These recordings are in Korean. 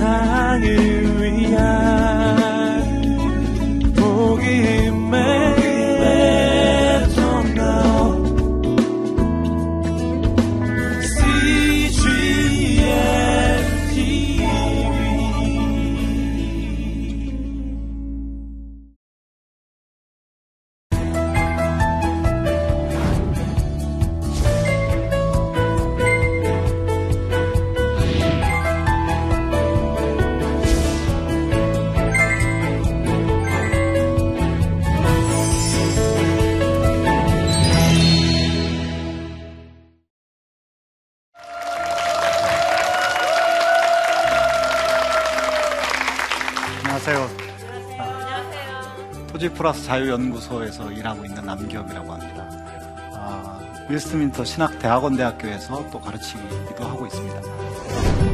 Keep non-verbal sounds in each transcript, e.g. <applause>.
세상을 플러스 자유연구소에서 일하고 있는 남기업이라고 합니다. 아, 윌스민터 신학대학원 대학교에서 또 가르치기도 하고 있습니다.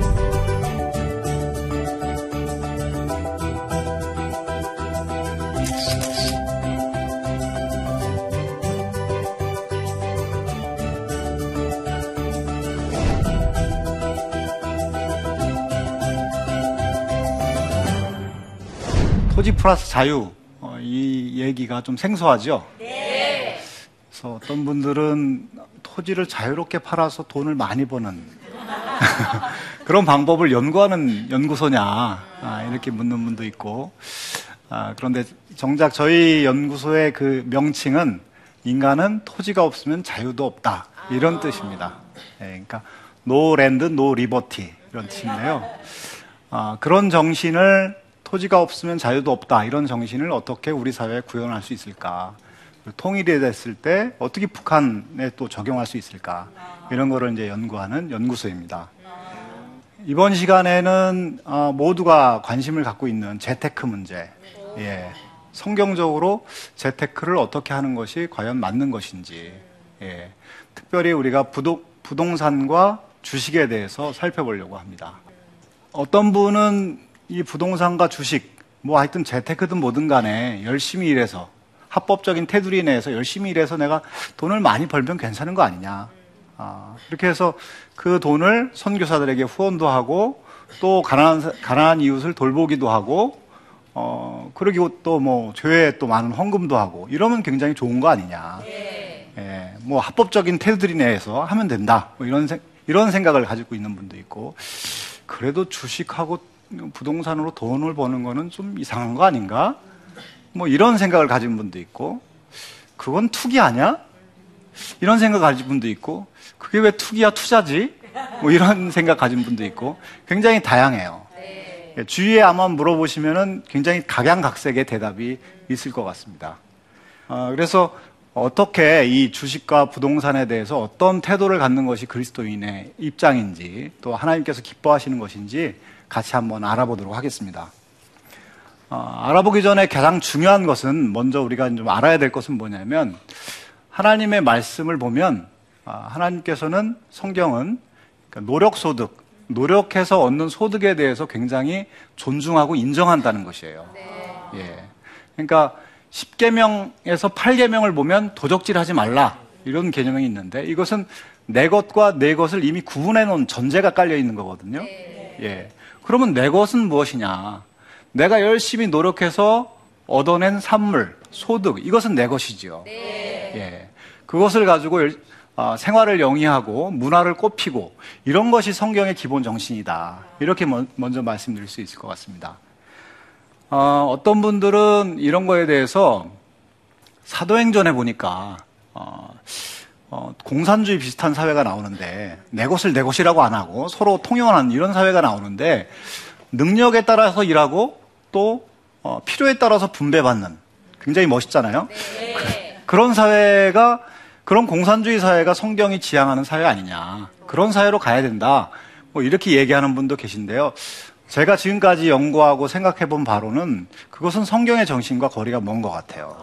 플러스 자유 얘기가 좀 생소하죠? 네. 그래서 어떤 분들은 토지를 자유롭게 팔아서 돈을 많이 버는 <laughs> 그런 방법을 연구하는 연구소냐 아, 이렇게 묻는 분도 있고 아, 그런데 정작 저희 연구소의 그 명칭은 인간은 토지가 없으면 자유도 없다 이런 아. 뜻입니다. 네, 그러니까 no land no liberty 이런 뜻인데요. 아, 그런 정신을 토지가 없으면 자유도 없다. 이런 정신을 어떻게 우리 사회에 구현할 수 있을까? 통일이 됐을 때 어떻게 북한에 또 적용할 수 있을까? 이런 거를 이제 연구하는 연구소입니다. 이번 시간에는 어, 모두가 관심을 갖고 있는 재테크 문제. 예. 성경적으로 재테크를 어떻게 하는 것이 과연 맞는 것인지. 예. 특별히 우리가 부동, 부동산과 주식에 대해서 살펴보려고 합니다. 어떤 분은 이 부동산과 주식, 뭐 하여튼 재테크든 뭐든 간에 열심히 일해서 합법적인 테두리 내에서 열심히 일해서 내가 돈을 많이 벌면 괜찮은 거 아니냐. 아, 이렇게 해서 그 돈을 선교사들에게 후원도 하고 또 가난한, 가난한 이웃을 돌보기도 하고 어, 그러기고 또 뭐 교회에 또 많은 헌금도 하고 이러면 굉장히 좋은 거 아니냐. 예. 예 뭐 합법적인 테두리 내에서 하면 된다. 뭐 이런, 생, 이런 생각을 가지고 있는 분도 있고 그래도 주식하고 부동산으로 돈을 버는 거는 좀 이상한 거 아닌가? 뭐 이런 생각을 가진 분도 있고, 그건 투기 아니야? 이런 생각 가진 분도 있고, 그게 왜 투기야 투자지? 뭐 이런 <laughs> 생각 가진 분도 있고, 굉장히 다양해요. 네. 주위에 아마 물어보시면은 굉장히 각양각색의 대답이 있을 것 같습니다. 어, 그래서 어떻게 이 주식과 부동산에 대해서 어떤 태도를 갖는 것이 그리스도인의 입장인지 또 하나님께서 기뻐하시는 것인지 같이 한번 알아보도록 하겠습니다. 어, 알아보기 전에 가장 중요한 것은 먼저 우리가 좀 알아야 될 것은 뭐냐면 하나님의 말씀을 보면 어, 하나님께서는 성경은 그러니까 노력 소득, 노력해서 얻는 소득에 대해서 굉장히 존중하고 인정한다는 것이에요. 네. 예. 그러니까 10계명에서 8계명을 보면 도적질 하지 말라. 이런 개념이 있는데 이것은 내 것과 내 것을 이미 구분해 놓은 전제가 깔려 있는 거거든요. 네. 예. 그러면 내 것은 무엇이냐? 내가 열심히 노력해서 얻어낸 산물, 소득, 이것은 내 것이지요. 네. 예. 그것을 가지고 어, 생활을 영위하고 문화를 꼽히고 이런 것이 성경의 기본 정신이다. 이렇게 먼 저 말씀드릴 수 있을 것 같습니다. 어, 어떤 분들은 이런 거에 대해서 사도행전에 보니까 어, 어, 공산주의 비슷한 사회가 나오는데 내 것을 내 것이라고 안 하고 서로 통용하는 이런 사회가 나오는데 능력에 따라서 일하고 또 어, 필요에 따라서 분배받는 굉장히 멋있잖아요. 네. 그, 런 사회가 그런 공산주의 사회가 성경이 지향하는 사회 아니냐. 그런 사회로 가야 된다. 뭐 이렇게 얘기하는 분도 계신데요. 제가 지금까지 연구하고 생각해 본 바로는 그것은 성경의 정신과 거리가 먼 것 같아요.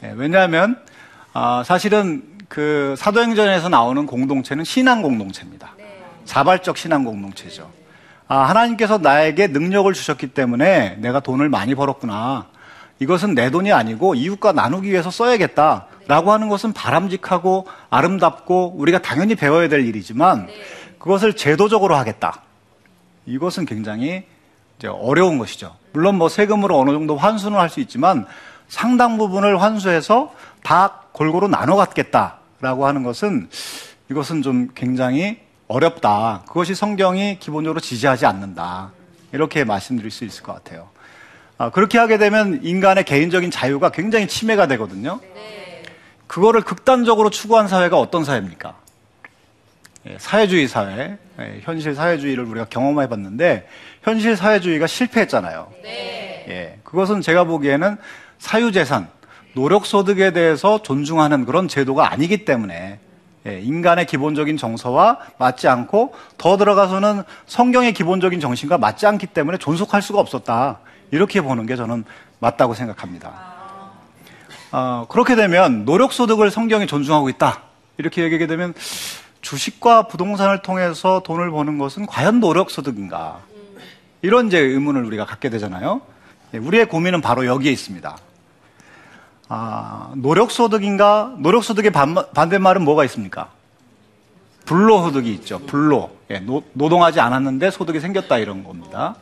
네, 왜냐하면 아, 사실은 그 사도행전에서 나오는 공동체는 신앙 공동체입니다. 자발적 신앙 공동체죠. 아, 하나님께서 나에게 능력을 주셨기 때문에 내가 돈을 많이 벌었구나. 이것은 내 돈이 아니고 이웃과 나누기 위해서 써야겠다. 라고 하는 것은 바람직하고 아름답고 우리가 당연히 배워야 될 일이지만 그것을 제도적으로 하겠다. 이것은 굉장히 이제 어려운 것이죠. 물론 뭐 세금으로 어느 정도 환수는 할 수 있지만 상당 부분을 환수해서 다 골고루 나눠 갖겠다 라고 하는 것은 이것은 좀 굉장히 어렵다. 그것이 성경이 기본적으로 지지하지 않는다. 이렇게 말씀드릴 수 있을 것 같아요. 아, 그렇게 하게 되면 인간의 개인적인 자유가 굉장히 침해가 되거든요. 그거를 극단적으로 추구한 사회가 어떤 사회입니까? 예, 사회주의 사회, 예, 현실 사회주의를 우리가 경험해 봤는데, 현실 사회주의가 실패했잖아요. 예, 그것은 제가 보기에는 사유재산, 노력소득에 대해서 존중하는 그런 제도가 아니기 때문에, 예, 인간의 기본적인 정서와 맞지 않고 더 들어가서는 성경의 기본적인 정신과 맞지 않기 때문에 존속할 수가 없었다. 이렇게 보는 게 저는 맞다고 생각합니다. 어, 그렇게 되면 노력소득을 성경이 존중하고 있다. 이렇게 얘기하게 되면 주식과 부동산을 통해서 돈을 버는 것은 과연 노력소득인가? 이런 이제 의문을 우리가 갖게 되잖아요. 예, 우리의 고민은 바로 여기에 있습니다. 아, 노력소득인가? 노력소득의 반, 반대말은 뭐가 있습니까? 불로소득이 있죠. 불로. 예, 노, 노동하지 않았는데 소득이 생겼다 이런 겁니다.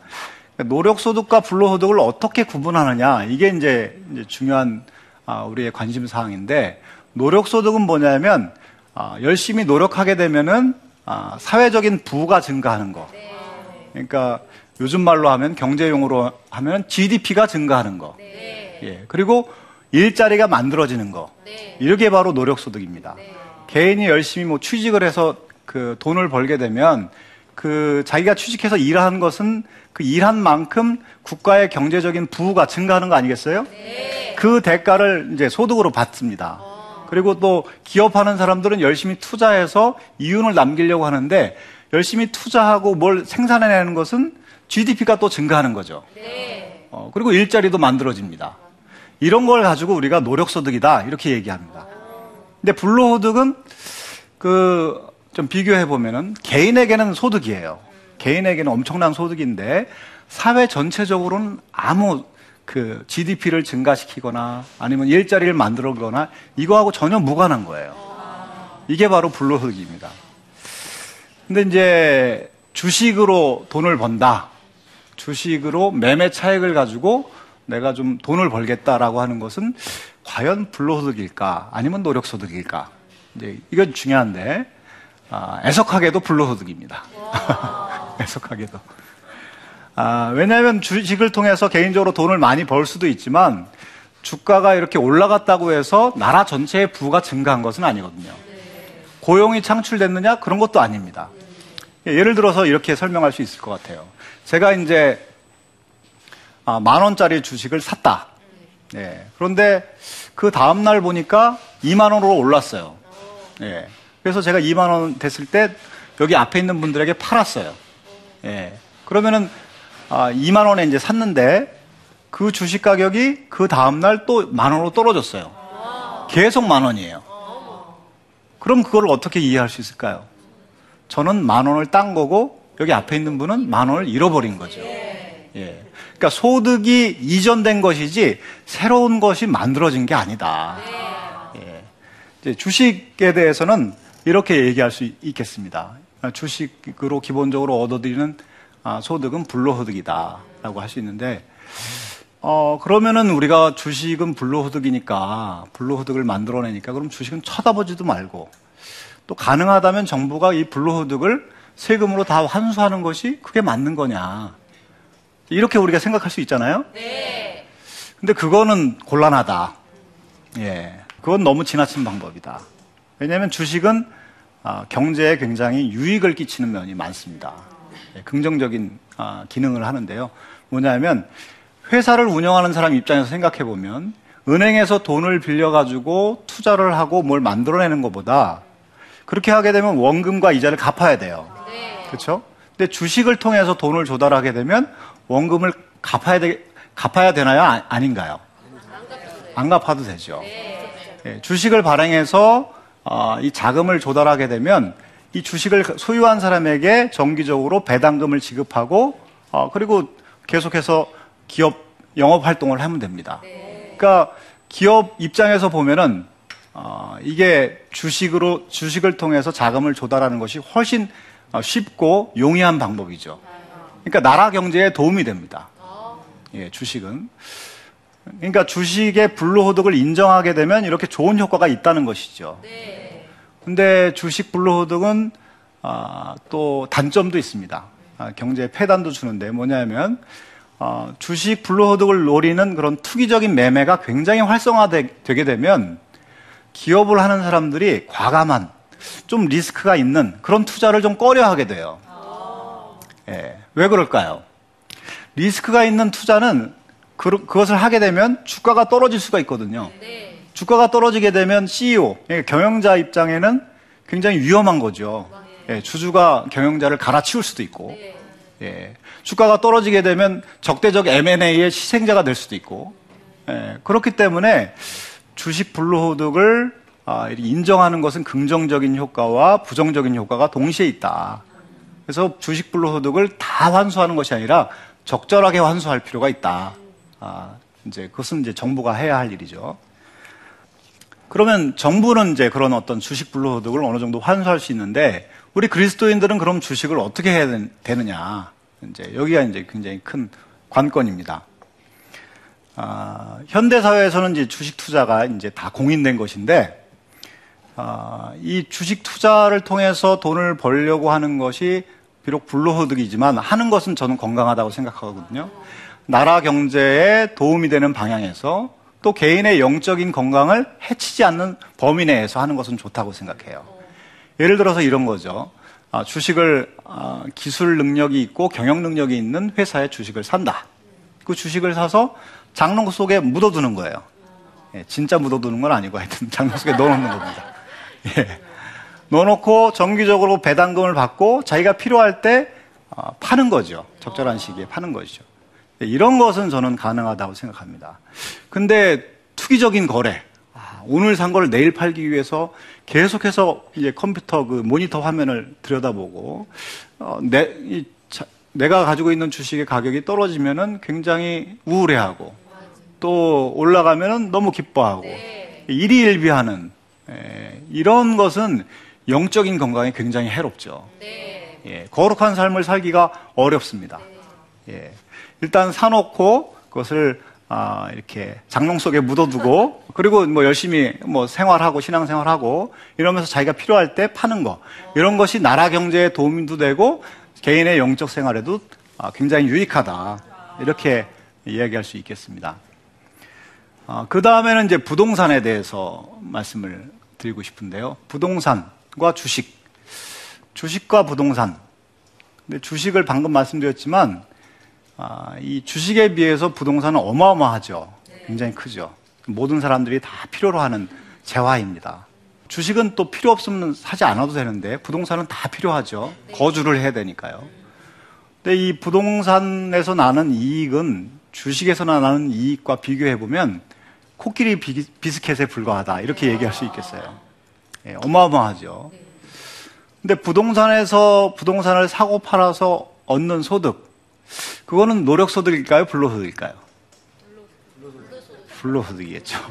그러니까 노력소득과 불로소득을 어떻게 구분하느냐. 이게 이제, 이제 중요한 아, 우리의 관심 사항인데 노력소득은 뭐냐면 아, 열심히 노력하게 되면은 아, 사회적인 부가 증가하는 거. 그러니까 요즘 말로 하면 경제용으로 하면 GDP가 증가하는 거. 예. 그리고 일자리가 만들어지는 거. 이게 바로 노력소득입니다. 개인이 열심히 뭐 취직을 해서 그 돈을 벌게 되면 그 자기가 취직해서 일하는 것은 그 일한 만큼 국가의 경제적인 부가 증가하는 거 아니겠어요? 그 대가를 이제 소득으로 받습니다. 그리고 또 기업하는 사람들은 열심히 투자해서 이윤을 남기려고 하는데 열심히 투자하고 뭘 생산해내는 것은 GDP가 또 증가하는 거죠. 어, 그리고 일자리도 만들어집니다. 이런 걸 가지고 우리가 노력소득이다 이렇게 얘기합니다. 근데 불로소득은 그 좀 비교해 보면은 개인에게는 소득이에요. 개인에게는 엄청난 소득인데 사회 전체적으로는 아무 그 GDP를 증가시키거나 아니면 일자리를 만들거나 이거하고 전혀 무관한 거예요. 이게 바로 불로소득입니다. 근데 이제 주식으로 돈을 번다. 주식으로 매매 차익을 가지고 내가 좀 돈을 벌겠다라고 하는 것은 과연 불로소득일까 아니면 노력소득일까? 이제 이건 중요한데 아, 애석하게도 불로소득입니다. <laughs> 애석하게도. 아, 왜냐하면 주식을 통해서 개인적으로 돈을 많이 벌 수도 있지만 주가가 이렇게 올라갔다고 해서 나라 전체의 부가 증가한 것은 아니거든요. 고용이 창출됐느냐? 그런 것도 아닙니다. 예를 들어서 이렇게 설명할 수 있을 것 같아요. 제가 이제 아, 만 원짜리 주식을 샀다. 예. 그런데 그 다음 날 보니까 2만 원으로 올랐어요. 예. 그래서 제가 2만 원 됐을 때 여기 앞에 있는 분들에게 팔았어요. 예. 그러면은 아, 2만 원에 이제 샀는데 그 주식 가격이 그 다음 날 또 만 원으로 떨어졌어요. 계속 만 원이에요. 그럼 그걸 어떻게 이해할 수 있을까요? 저는 만 원을 딴 거고 여기 앞에 있는 분은 만 원을 잃어버린 거죠. 예. 그러니까 소득이 이전된 것이지 새로운 것이 만들어진 게 아니다. 예. 이제 주식에 대해서는 이렇게 얘기할 수 있겠습니다. 주식으로 기본적으로 얻어들이는 아, 소득은 불로소득이다라고 할 수 있는데 어, 그러면은 우리가 주식은 불로소득이니까 불로소득을 만들어내니까 그럼 주식은 쳐다보지도 말고 또 가능하다면 정부가 이 불로소득을 세금으로 다 환수하는 것이 그게 맞는 거냐 이렇게 우리가 생각할 수 있잖아요. 네. 근데 그거는 곤란하다. 예, 그건 너무 지나친 방법이다. 왜냐하면 주식은 아, 경제에 굉장히 유익을 끼치는 면이 많습니다. 예, 긍정적인 아, 기능을 하는데요. 뭐냐면 회사를 운영하는 사람 입장에서 생각해 보면 은행에서 돈을 빌려가지고 투자를 하고 뭘 만들어내는 것보다 그렇게 하게 되면 원금과 이자를 갚아야 돼요. 그렇죠? 근데 주식을 통해서 돈을 조달하게 되면 원금을 갚아야 되, 갚아야 되나요? 아, 닌가요안 갚아도 되죠. 예, 주식을 발행해서 어, 이 자금을 조달하게 되면 이 주식을 소유한 사람에게 정기적으로 배당금을 지급하고 어, 그리고 계속해서 기업 영업 활동을 하면 됩니다. 그러니까 기업 입장에서 보면은 어, 이게 주식으로 주식을 통해서 자금을 조달하는 것이 훨씬 어, 쉽고 용이한 방법이죠. 그러니까 나라 경제에 도움이 됩니다. 예, 주식은. 그러니까 주식의 불로소득을 인정하게 되면 이렇게 좋은 효과가 있다는 것이죠. 근데 주식 불로소득은 아, 또 단점도 있습니다. 아, 경제에 폐단도 주는데 뭐냐면 어, 주식 불로소득을 노리는 그런 투기적인 매매가 굉장히 활성화되게 되면 기업을 하는 사람들이 과감한 좀 리스크가 있는 그런 투자를 좀 꺼려하게 돼요. 예, 왜 그럴까요? 리스크가 있는 투자는 그, 것을 하게 되면 주가가 떨어질 수가 있거든요. 주가가 떨어지게 되면 CEO, 그러니까 경영자 입장에는 굉장히 위험한 거죠. 예, 주주가 경영자를 갈아치울 수도 있고, 예, 주가가 떨어지게 되면 적대적 M&A의 희생자가 될 수도 있고, 예, 그렇기 때문에 주식 불로소득을 아, 인정하는 것은 긍정적인 효과와 부정적인 효과가 동시에 있다. 그래서 주식 불로소득을 다 환수하는 것이 아니라 적절하게 환수할 필요가 있다. 아, 이제 그것은 이제 정부가 해야 할 일이죠. 그러면 정부는 이제 그런 어떤 주식 불로소득을 어느 정도 환수할 수 있는데 우리 그리스도인들은 그럼 주식을 어떻게 해야 되느냐? 이제 여기가 이제 굉장히 큰 관건입니다. 아, 현대 사회에서는 이제 주식 투자가 이제 다 공인된 것인데 아, 이 주식 투자를 통해서 돈을 벌려고 하는 것이 비록 불로소득이지만 하는 것은 저는 건강하다고 생각하거든요. 나라 경제에 도움이 되는 방향에서 또 개인의 영적인 건강을 해치지 않는 범위 내에서 하는 것은 좋다고 생각해요. 예를 들어서 이런 거죠. 아, 주식을 아, 기술 능력이 있고 경영 능력이 있는 회사의 주식을 산다. 그 주식을 사서 장롱 속에 묻어두는 거예요. 예, 진짜 묻어두는 건 아니고 하여튼 <laughs> 장롱 속에 넣어놓는 겁니다. 예. 넣어놓고 정기적으로 배당금을 받고 자기가 필요할 때 어, 파는 거죠. 적절한 시기에 파는 것이죠. 예, 이런 것은 저는 가능하다고 생각합니다. 근데 투기적인 거래, 아, 오늘 산 걸 내일 팔기 위해서 계속해서 이제 컴퓨터 그 모니터 화면을 들여다보고 어, 내, 이, 자, 내가 가지고 있는 주식의 가격이 떨어지면은 굉장히 우울해하고 또 올라가면은 너무 기뻐하고 일희일비하는 예, 이런 것은 영적인 건강에 굉장히 해롭죠. 예, 거룩한 삶을 살기가 어렵습니다. 예, 일단 사놓고 그것을 아, 이렇게 장롱 속에 묻어두고 <laughs> 그리고 뭐 열심히 뭐 생활하고 신앙생활하고 이러면서 자기가 필요할 때 파는 거 이런 것이 나라 경제에 도움도 되고 개인의 영적 생활에도 아, 굉장히 유익하다 이렇게 이야기할 수 있겠습니다. 아, 그 다음에는 이제 부동산에 대해서 말씀을 드리고 싶은데요. 부동산 과 주식, 주식과 부동산. 근데 주식을 방금 말씀드렸지만 아, 이 주식에 비해서 부동산은 어마어마하죠. 굉장히 크죠. 모든 사람들이 다 필요로 하는 재화입니다. 주식은 또 필요 없으면 사지 않아도 되는데 부동산은 다 필요하죠. 거주를 해야 되니까요. 근데 이 부동산에서 나는 이익은 주식에서 나는 이익과 비교해 보면 코끼리 비스켓에 불과하다 이렇게 얘기할 수 있겠어요. 예, 어마어마하죠. 근데 부동산에서 부동산을 사고 팔아서 얻는 소득 그거는 노력 소득일까요? 불로 소득일까요? 불로 소득이겠죠. <laughs>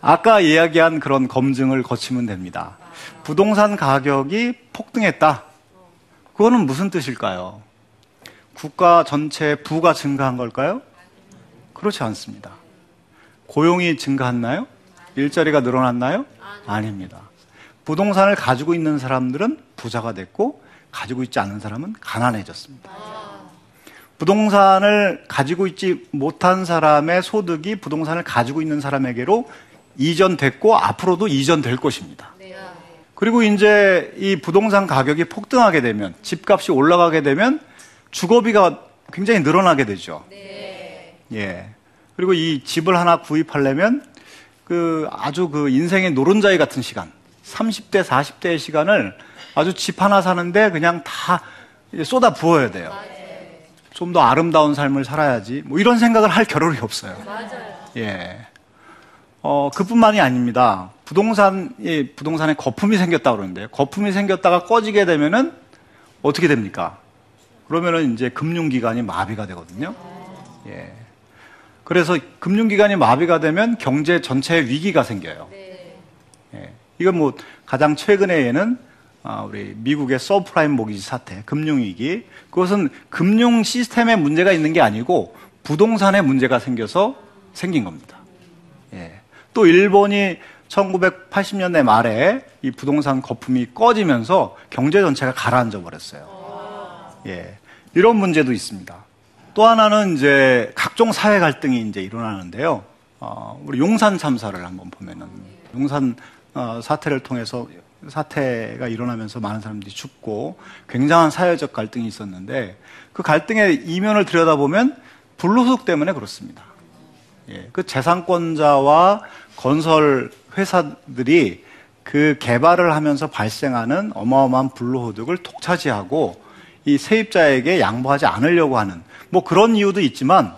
아까 이야기한 그런 검증을 거치면 됩니다. 부동산 가격이 폭등했다. 그거는 무슨 뜻일까요? 국가 전체 부가 증가한 걸까요? 그렇지 않습니다. 고용이 증가했나요? 일자리가 늘어났나요? 아닙니다. 부동산을 가지고 있는 사람들은 부자가 됐고 가지고 있지 않은 사람은 가난해졌습니다. 부동산을 가지고 있지 못한 사람의 소득이 부동산을 가지고 있는 사람에게로 이전됐고 앞으로도 이전될 것입니다. 그리고 이제 이 부동산 가격이 폭등하게 되면 집값이 올라가게 되면 주거비가 굉장히 늘어나게 되죠. 예. 그리고 이 집을 하나 구입하려면 그 아주 그 인생의 노른자위 같은 시간, 30대, 40대의 시간을 아주 집 하나 사는데 그냥 다 쏟아 부어야 돼요. 좀 더 아름다운 삶을 살아야지. 뭐 이런 생각을 할 겨를이 없어요. 예. 어, 그뿐만이 아닙니다. 부동산, 예, 부동산에 거품이 생겼다 그러는데, 거품이 생겼다가 꺼지게 되면은 어떻게 됩니까? 그러면은 이제 금융기관이 마비가 되거든요. 예. 그래서 금융기관이 마비가 되면 경제 전체에 위기가 생겨요. 예. 이건 뭐 가장 최근에는 아, 우리 미국의 subprime mortgage 사태, 금융위기. 그것은 금융 시스템에 문제가 있는 게 아니고 부동산에 문제가 생겨서 생긴 겁니다. 예. 또 일본이 1980년대 말에 이 부동산 거품이 꺼지면서 경제 전체가 가라앉아 버렸어요. 예. 이런 문제도 있습니다. 또 하나는 이제 각종 사회 갈등이 이제 일어나는데요. 어, 우리 용산 참사를 한번 보면은 용산 어, 사태를 통해서 사태가 일어나면서 많은 사람들이 죽고 굉장한 사회적 갈등이 있었는데 그 갈등의 이면을 들여다보면 불로소 때문에 그렇습니다. 예, 그 재산권자와 건설 회사들이 그 개발을 하면서 발생하는 어마어마한 불로소득을 독차지하고 이 세입자에게 양보하지 않으려고 하는 뭐 그런 이유도 있지만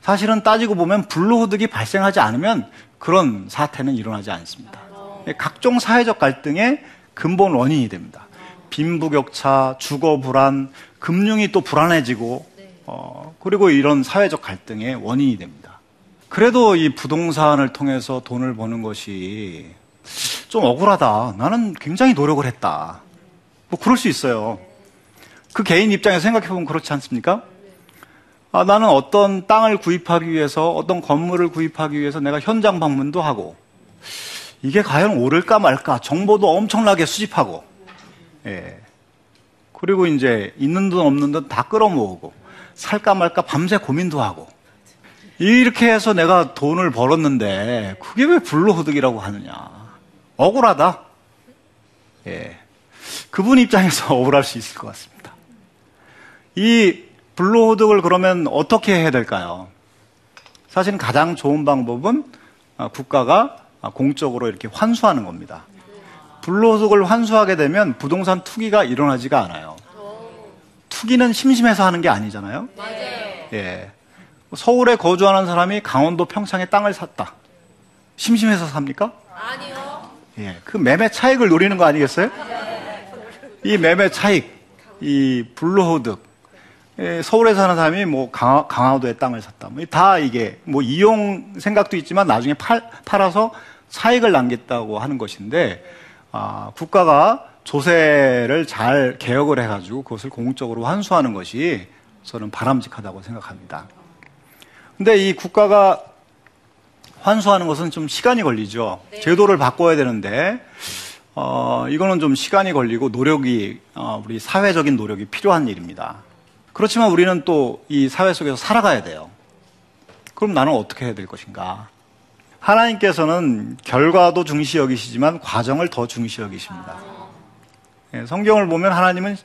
사실은 따지고 보면 불로소득이 발생하지 않으면 그런 사태는 일어나지 않습니다. 예, 각종 사회적 갈등의 근본 원인이 됩니다. 빈부격차, 주거 불안, 금융이 또 불안해지고, 어, 그리고 이런 사회적 갈등의 원인이 됩니다. 그래도 이 부동산을 통해서 돈을 버는 것이 좀 억울하다. 나는 굉장히 노력을 했다. 뭐 그럴 수 있어요. 그 개인 입장에서 생각해 보면 그렇지 않습니까? 아, 나는 어떤 땅을 구입하기 위해서, 어떤 건물을 구입하기 위해서 내가 현장 방문도 하고, 이게 과연 오를까 말까 정보도 엄청나게 수집하고, 예. 그리고 이제 있는 돈 없는 돈 다 끌어모으고, 살까 말까 밤새 고민도 하고, 이렇게 해서 내가 돈을 벌었는데, 그게 왜 불로소득이라고 하느냐. 억울하다. 예. 그분 입장에서 <laughs> 억울할 수 있을 것 같습니다. 이 불로소득을 그러면 어떻게 해야 될까요? 사실 가장 좋은 방법은 국가가 공적으로 이렇게 환수하는 겁니다. 불로소득을 환수하게 되면 부동산 투기가 일어나지가 않아요. 투기는 심심해서 하는 게 아니잖아요. 예. 서울에 거주하는 사람이 강원도 평창에 땅을 샀다. 심심해서 삽니까? 아니요. 예. 그 매매 차익을 노리는 거 아니겠어요? 이 매매 차익, 이 예, 서울에 사는 사람이 뭐 강화, 강화도에 땅을 샀다. 뭐다 이게 뭐 이용 생각도 있지만 나중에 팔, 팔아서 차익을 남겼다고 하는 것인데 아, 국가가 조세를 잘 개혁을 해가지고 그것을 공적으로 환수하는 것이 저는 바람직하다고 생각합니다. 근데 이 국가가 환수하는 것은 좀 시간이 걸리죠. 네. 제도를 바꿔야 되는데 어, 이거는 좀 시간이 걸리고 노력이 어, 우리 사회적인 노력이 필요한 일입니다. 그렇지만 우리는 또 이 사회 속에서 살아가야 돼요. 그럼 나는 어떻게 해야 될 것인가? 하나님께서는 결과도 중시 여기시지만 과정을 더 중시 여기십니다. 예, 성경을 보면 하나님은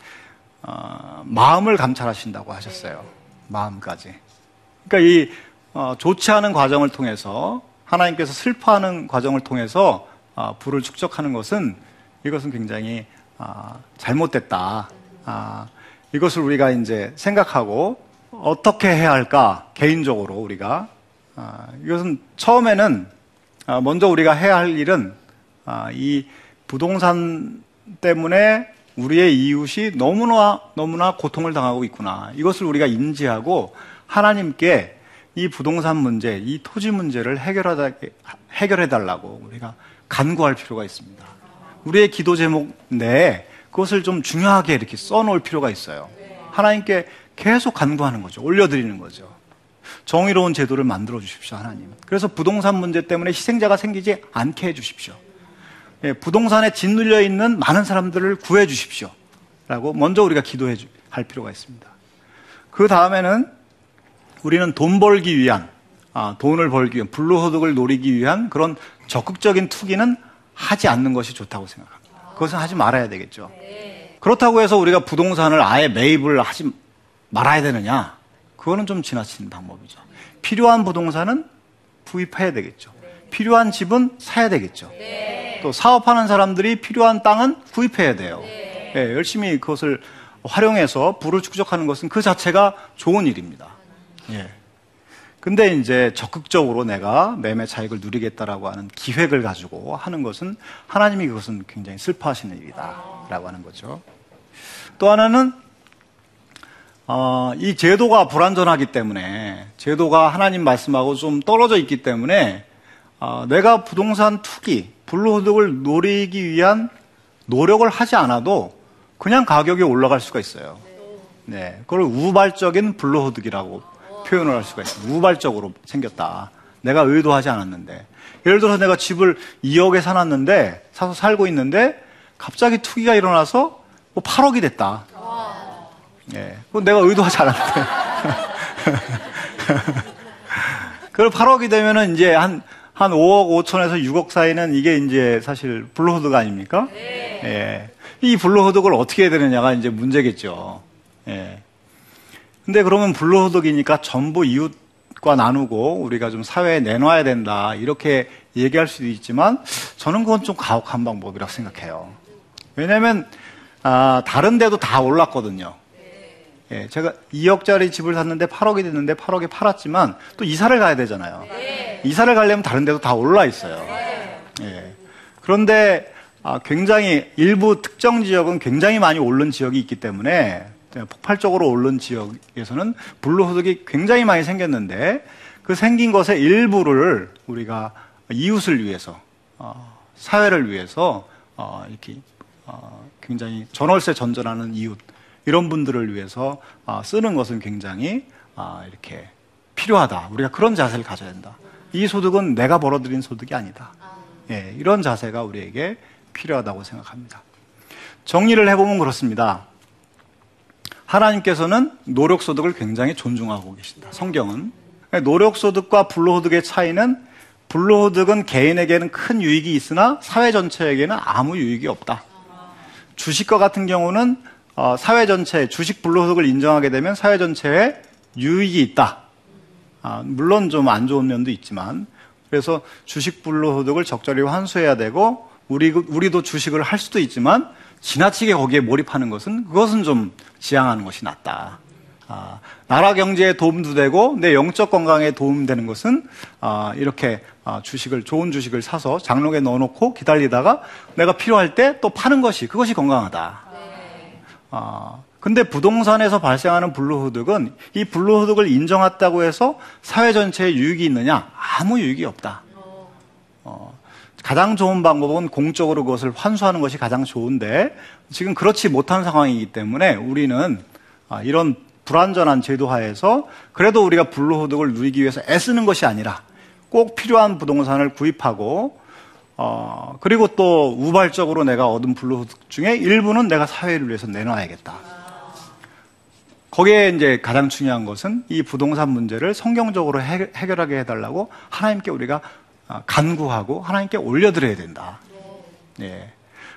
어, 마음을 감찰하신다고 하셨어요. 마음까지. 그러니까 이 어, 좋지 않은 과정을 통해서 하나님께서 슬퍼하는 과정을 통해서 어, 불을 축적하는 것은 이것은 굉장히 아, 잘못됐다. 아, 이것을 우리가 이제 생각하고 어떻게 해야 할까 개인적으로 우리가 아, 이것은 처음에는 아, 먼저 우리가 해야 할 일은 아, 이 부동산 때문에 우리의 이웃이 너무나 너무나 고통을 당하고 있구나 이것을 우리가 인지하고 하나님께 이 부동산 문제, 이 토지 문제를 해결해 달라고 우리가 간구할 필요가 있습니다. 우리의 기도 제목 내에 그것을 좀 중요하게 이렇게 써놓을 필요가 있어요. 하나님께 계속 간구하는 거죠. 올려드리는 거죠. 정의로운 제도를 만들어 주십시오, 하나님. 그래서 부동산 문제 때문에 희생자가 생기지 않게 해 주십시오. 예, 부동산에 짓눌려 있는 많은 사람들을 구해 주십시오. 라고 먼저 우리가 기도해 할 필요가 있습니다. 그 다음에는 우리는 돈 벌기 위한, 아, 돈을 벌기 위한, 불로소득을 노리기 위한 그런 적극적인 투기는 하지 않는 것이 좋다고 생각합니다. 그것은 하지 말아야 되겠죠. 그렇다고 해서 우리가 부동산을 아예 매입을 하지 말아야 되느냐? 그거는 좀 지나친 방법이죠. 필요한 부동산은 구입해야 되겠죠. 필요한 집은 사야 되겠죠. 또 사업하는 사람들이 필요한 땅은 구입해야 돼요. 예, 열심히 그것을 활용해서 부를 축적하는 것은 그 자체가 좋은 일입니다. 예. 근데 이제 적극적으로 내가 매매 차익을 누리겠다라고 하는 기획을 가지고 하는 것은 하나님이 그것은 굉장히 슬퍼하시는 일이다라고 하는 거죠. 또 하나는 어, 이 제도가 불완전하기 때문에 제도가 하나님 말씀하고 좀 떨어져 있기 때문에 어, 내가 부동산 투기, 불로소득을 노리기 위한 노력을 하지 않아도 그냥 가격이 올라갈 수가 있어요. 네. 그걸 우발적인 불로소득이라고 표현을 할 수가 있어요. 우발적으로 생겼다. 내가 의도하지 않았는데. 예를 들어서 내가 집을 2억에 사놨는데, 사서 살고 있는데, 갑자기 투기가 일어나서 뭐 8억이 됐다. 예. 그건 내가 의도하지 않았는데. <laughs> 그걸 8억이 되면은 이제 한, 한 5억 5천에서 6억 사이는 이게 이제 사실 불로소득 아닙니까? 네. 예. 이 불로소득을 어떻게 해야 되느냐가 이제 문제겠죠. 예. 근데 그러면 불로소득이니까 전부 이웃과 나누고 우리가 좀 사회에 내놔야 된다. 이렇게 얘기할 수도 있지만 저는 그건 좀 가혹한 방법이라고 생각해요. 왜냐면, 하 아, 다른 데도 다 올랐거든요. 예, 제가 2억짜리 집을 샀는데 8억이 됐는데 8억에 팔았지만 또 이사를 가야 되잖아요. 네. 이사를 가려면 다른 데도 다 올라 있어요. 네. 예. 그런데 아, 굉장히 일부 특정 지역은 굉장히 많이 오른 지역이 있기 때문에 폭발적으로 오른 지역에서는 불로소득이 굉장히 많이 생겼는데 그 생긴 것의 일부를 우리가 이웃을 위해서 어, 사회를 위해서 어, 이렇게 어, 굉장히 전월세 전전하는 이웃 이런 분들을 위해서 아, 쓰는 것은 굉장히 아, 이렇게 필요하다. 우리가 그런 자세를 가져야 된다. 이 소득은 내가 벌어들인 소득이 아니다. 예, 이런 자세가 우리에게 필요하다고 생각합니다. 정리를 해보면 그렇습니다. 하나님께서는 노력소득을 굉장히 존중하고 계신다. 성경은. 노력소득과 불로소득의 차이는 불로소득은 개인에게는 큰 유익이 있으나 사회 전체에게는 아무 유익이 없다. 주식과 같은 경우는 어, 사회 전체 주식 불로소득을 인정하게 되면 사회 전체에 유익이 있다. 아, 물론 좀 안 좋은 면도 있지만 그래서 주식 불로소득을 적절히 환수해야 되고 우리 우리도 주식을 할 수도 있지만 지나치게 거기에 몰입하는 것은 그것은 좀 지양하는 것이 낫다. 아, 나라 경제에 도움도 되고 내 영적 건강에 도움되는 것은 아, 이렇게 아, 주식을 좋은 주식을 사서 장롱에 넣어놓고 기다리다가 내가 필요할 때 또 파는 것이 그것이 건강하다. 아, 근데 부동산에서 발생하는 불로소득은 이 불로소득을 인정했다고 해서 사회 전체에 유익이 있느냐? 아무 유익이 없다. 어, 가장 좋은 방법은 공적으로 그것을 환수하는 것이 가장 좋은데 지금 그렇지 못한 상황이기 때문에 우리는 아, 이런 불완전한 제도 하에서 그래도 우리가 불로소득을 누리기 위해서 애쓰는 것이 아니라 꼭 필요한 부동산을 구입하고 어, 그리고 또 우발적으로 내가 얻은 불로소득 중에 일부는 내가 사회를 위해서 내놔야겠다. 거기에 이제 가장 중요한 것은 이 부동산 문제를 성경적으로 해, 결하게 해달라고 하나님께 우리가 어, 간구하고 하나님께 올려드려야 된다. 예.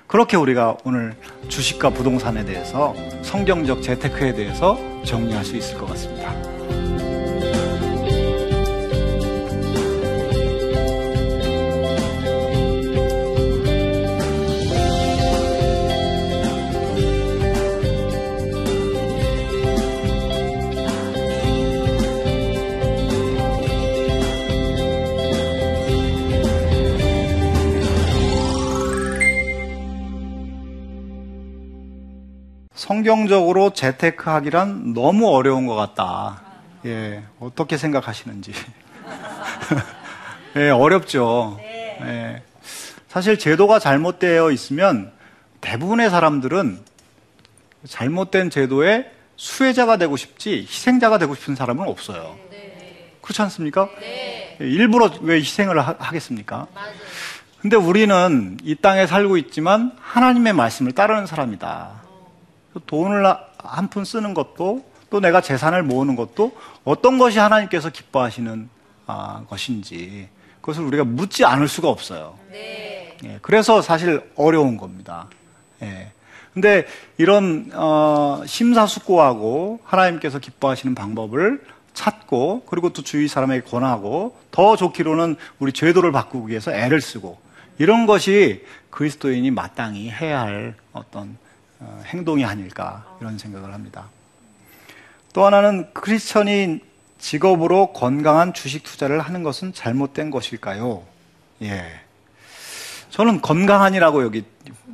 그렇게 우리가 오늘 주식과 부동산에 대해서 성경적 재테크에 대해서 정리할 수 있을 것 같습니다. 성경적으로 재테크하기란 너무 어려운 것 같다. 예, 어떻게 생각하시는지. <laughs> 예, 어렵죠. 예. 사실 제도가 잘못되어 있으면 대부분의 사람들은 잘못된 제도의 수혜자가 되고 싶지 희생자가 되고 싶은 사람은 없어요. 그렇지 않습니까? 예, 일부러 왜 희생을 하, 겠습니까 근데 우리는 이 땅에 살고 있지만 하나님의 말씀을 따르는 사람이다. 돈을 한 푼 쓰는 것도 또 내가 재산을 모으는 것도 어떤 것이 하나님께서 기뻐하시는 아, 것인지 그것을 우리가 묻지 않을 수가 없어요. 네. 예, 그래서 사실 어려운 겁니다. 예. 근데 이런 어, 심사숙고하고 하나님께서 기뻐하시는 방법을 찾고 그리고 또 주위 사람에게 권하고 더 좋기로는 우리 제도를 바꾸기 위해서 애를 쓰고 이런 것이 그리스도인이 마땅히 해야 할 어떤 어, 행동이 아닐까 이런 생각을 합니다. 또 하나는 크리스천이 직업으로 건강한 주식 투자를 하는 것은 잘못된 것일까요? 예. 저는 건강한이라고 여기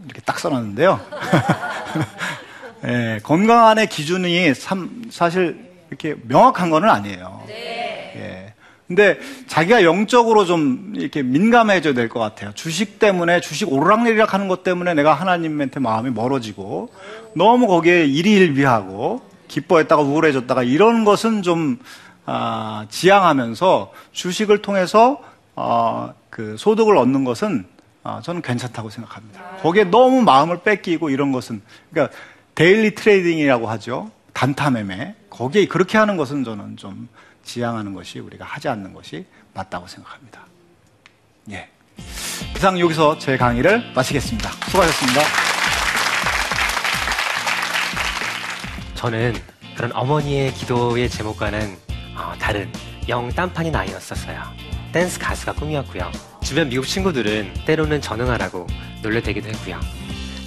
이렇게 딱 써놨는데요. <laughs> 예, 건강한의 기준이 참 사실 이렇게 명확한 건 아니에요. 예. 근데 자기가 영적으로 좀 이렇게 민감해져야 될 것 같아요. 주식 때문에 주식 오르락내리락 하는 것 때문에 내가 하나님한테 마음이 멀어지고 너무 거기에 일희일비하고 기뻐했다가 우울해졌다가 이런 것은 좀 아, 지양하면서 주식을 통해서 어, 그 소득을 얻는 것은 어, 저는 괜찮다고 생각합니다. 거기에 너무 마음을 뺏기고 이런 것은 그러니까 daily trading이라고 하죠. 단타 매매. 거기에 그렇게 하는 것은 저는 좀 지양하는 것이 우리가 하지 않는 것이 맞다고 생각합니다. 예. 이상 여기서 제 강의를 마치겠습니다. 수고하셨습니다. 저는 그런 어머니의 기도의 제목과는 어, 다른 영 딴판인 아이였었어요. 댄스 가수가 꿈이었고요. 주변 미국 친구들은 때로는 전응하라고 놀려대기도 했고요.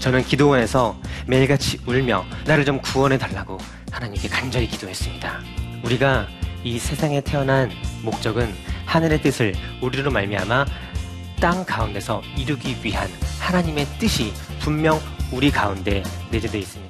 저는 기도원에서 매일같이 울며 나를 좀 구원해 달라고 하나님께 간절히 기도했습니다. 우리가 이 세상에 태어난 목적은 하늘의 뜻을 우리로 말미암아 땅 가운데서 이루기 위한 하나님의 뜻이 분명 우리 가운데 내재되어 있습니다.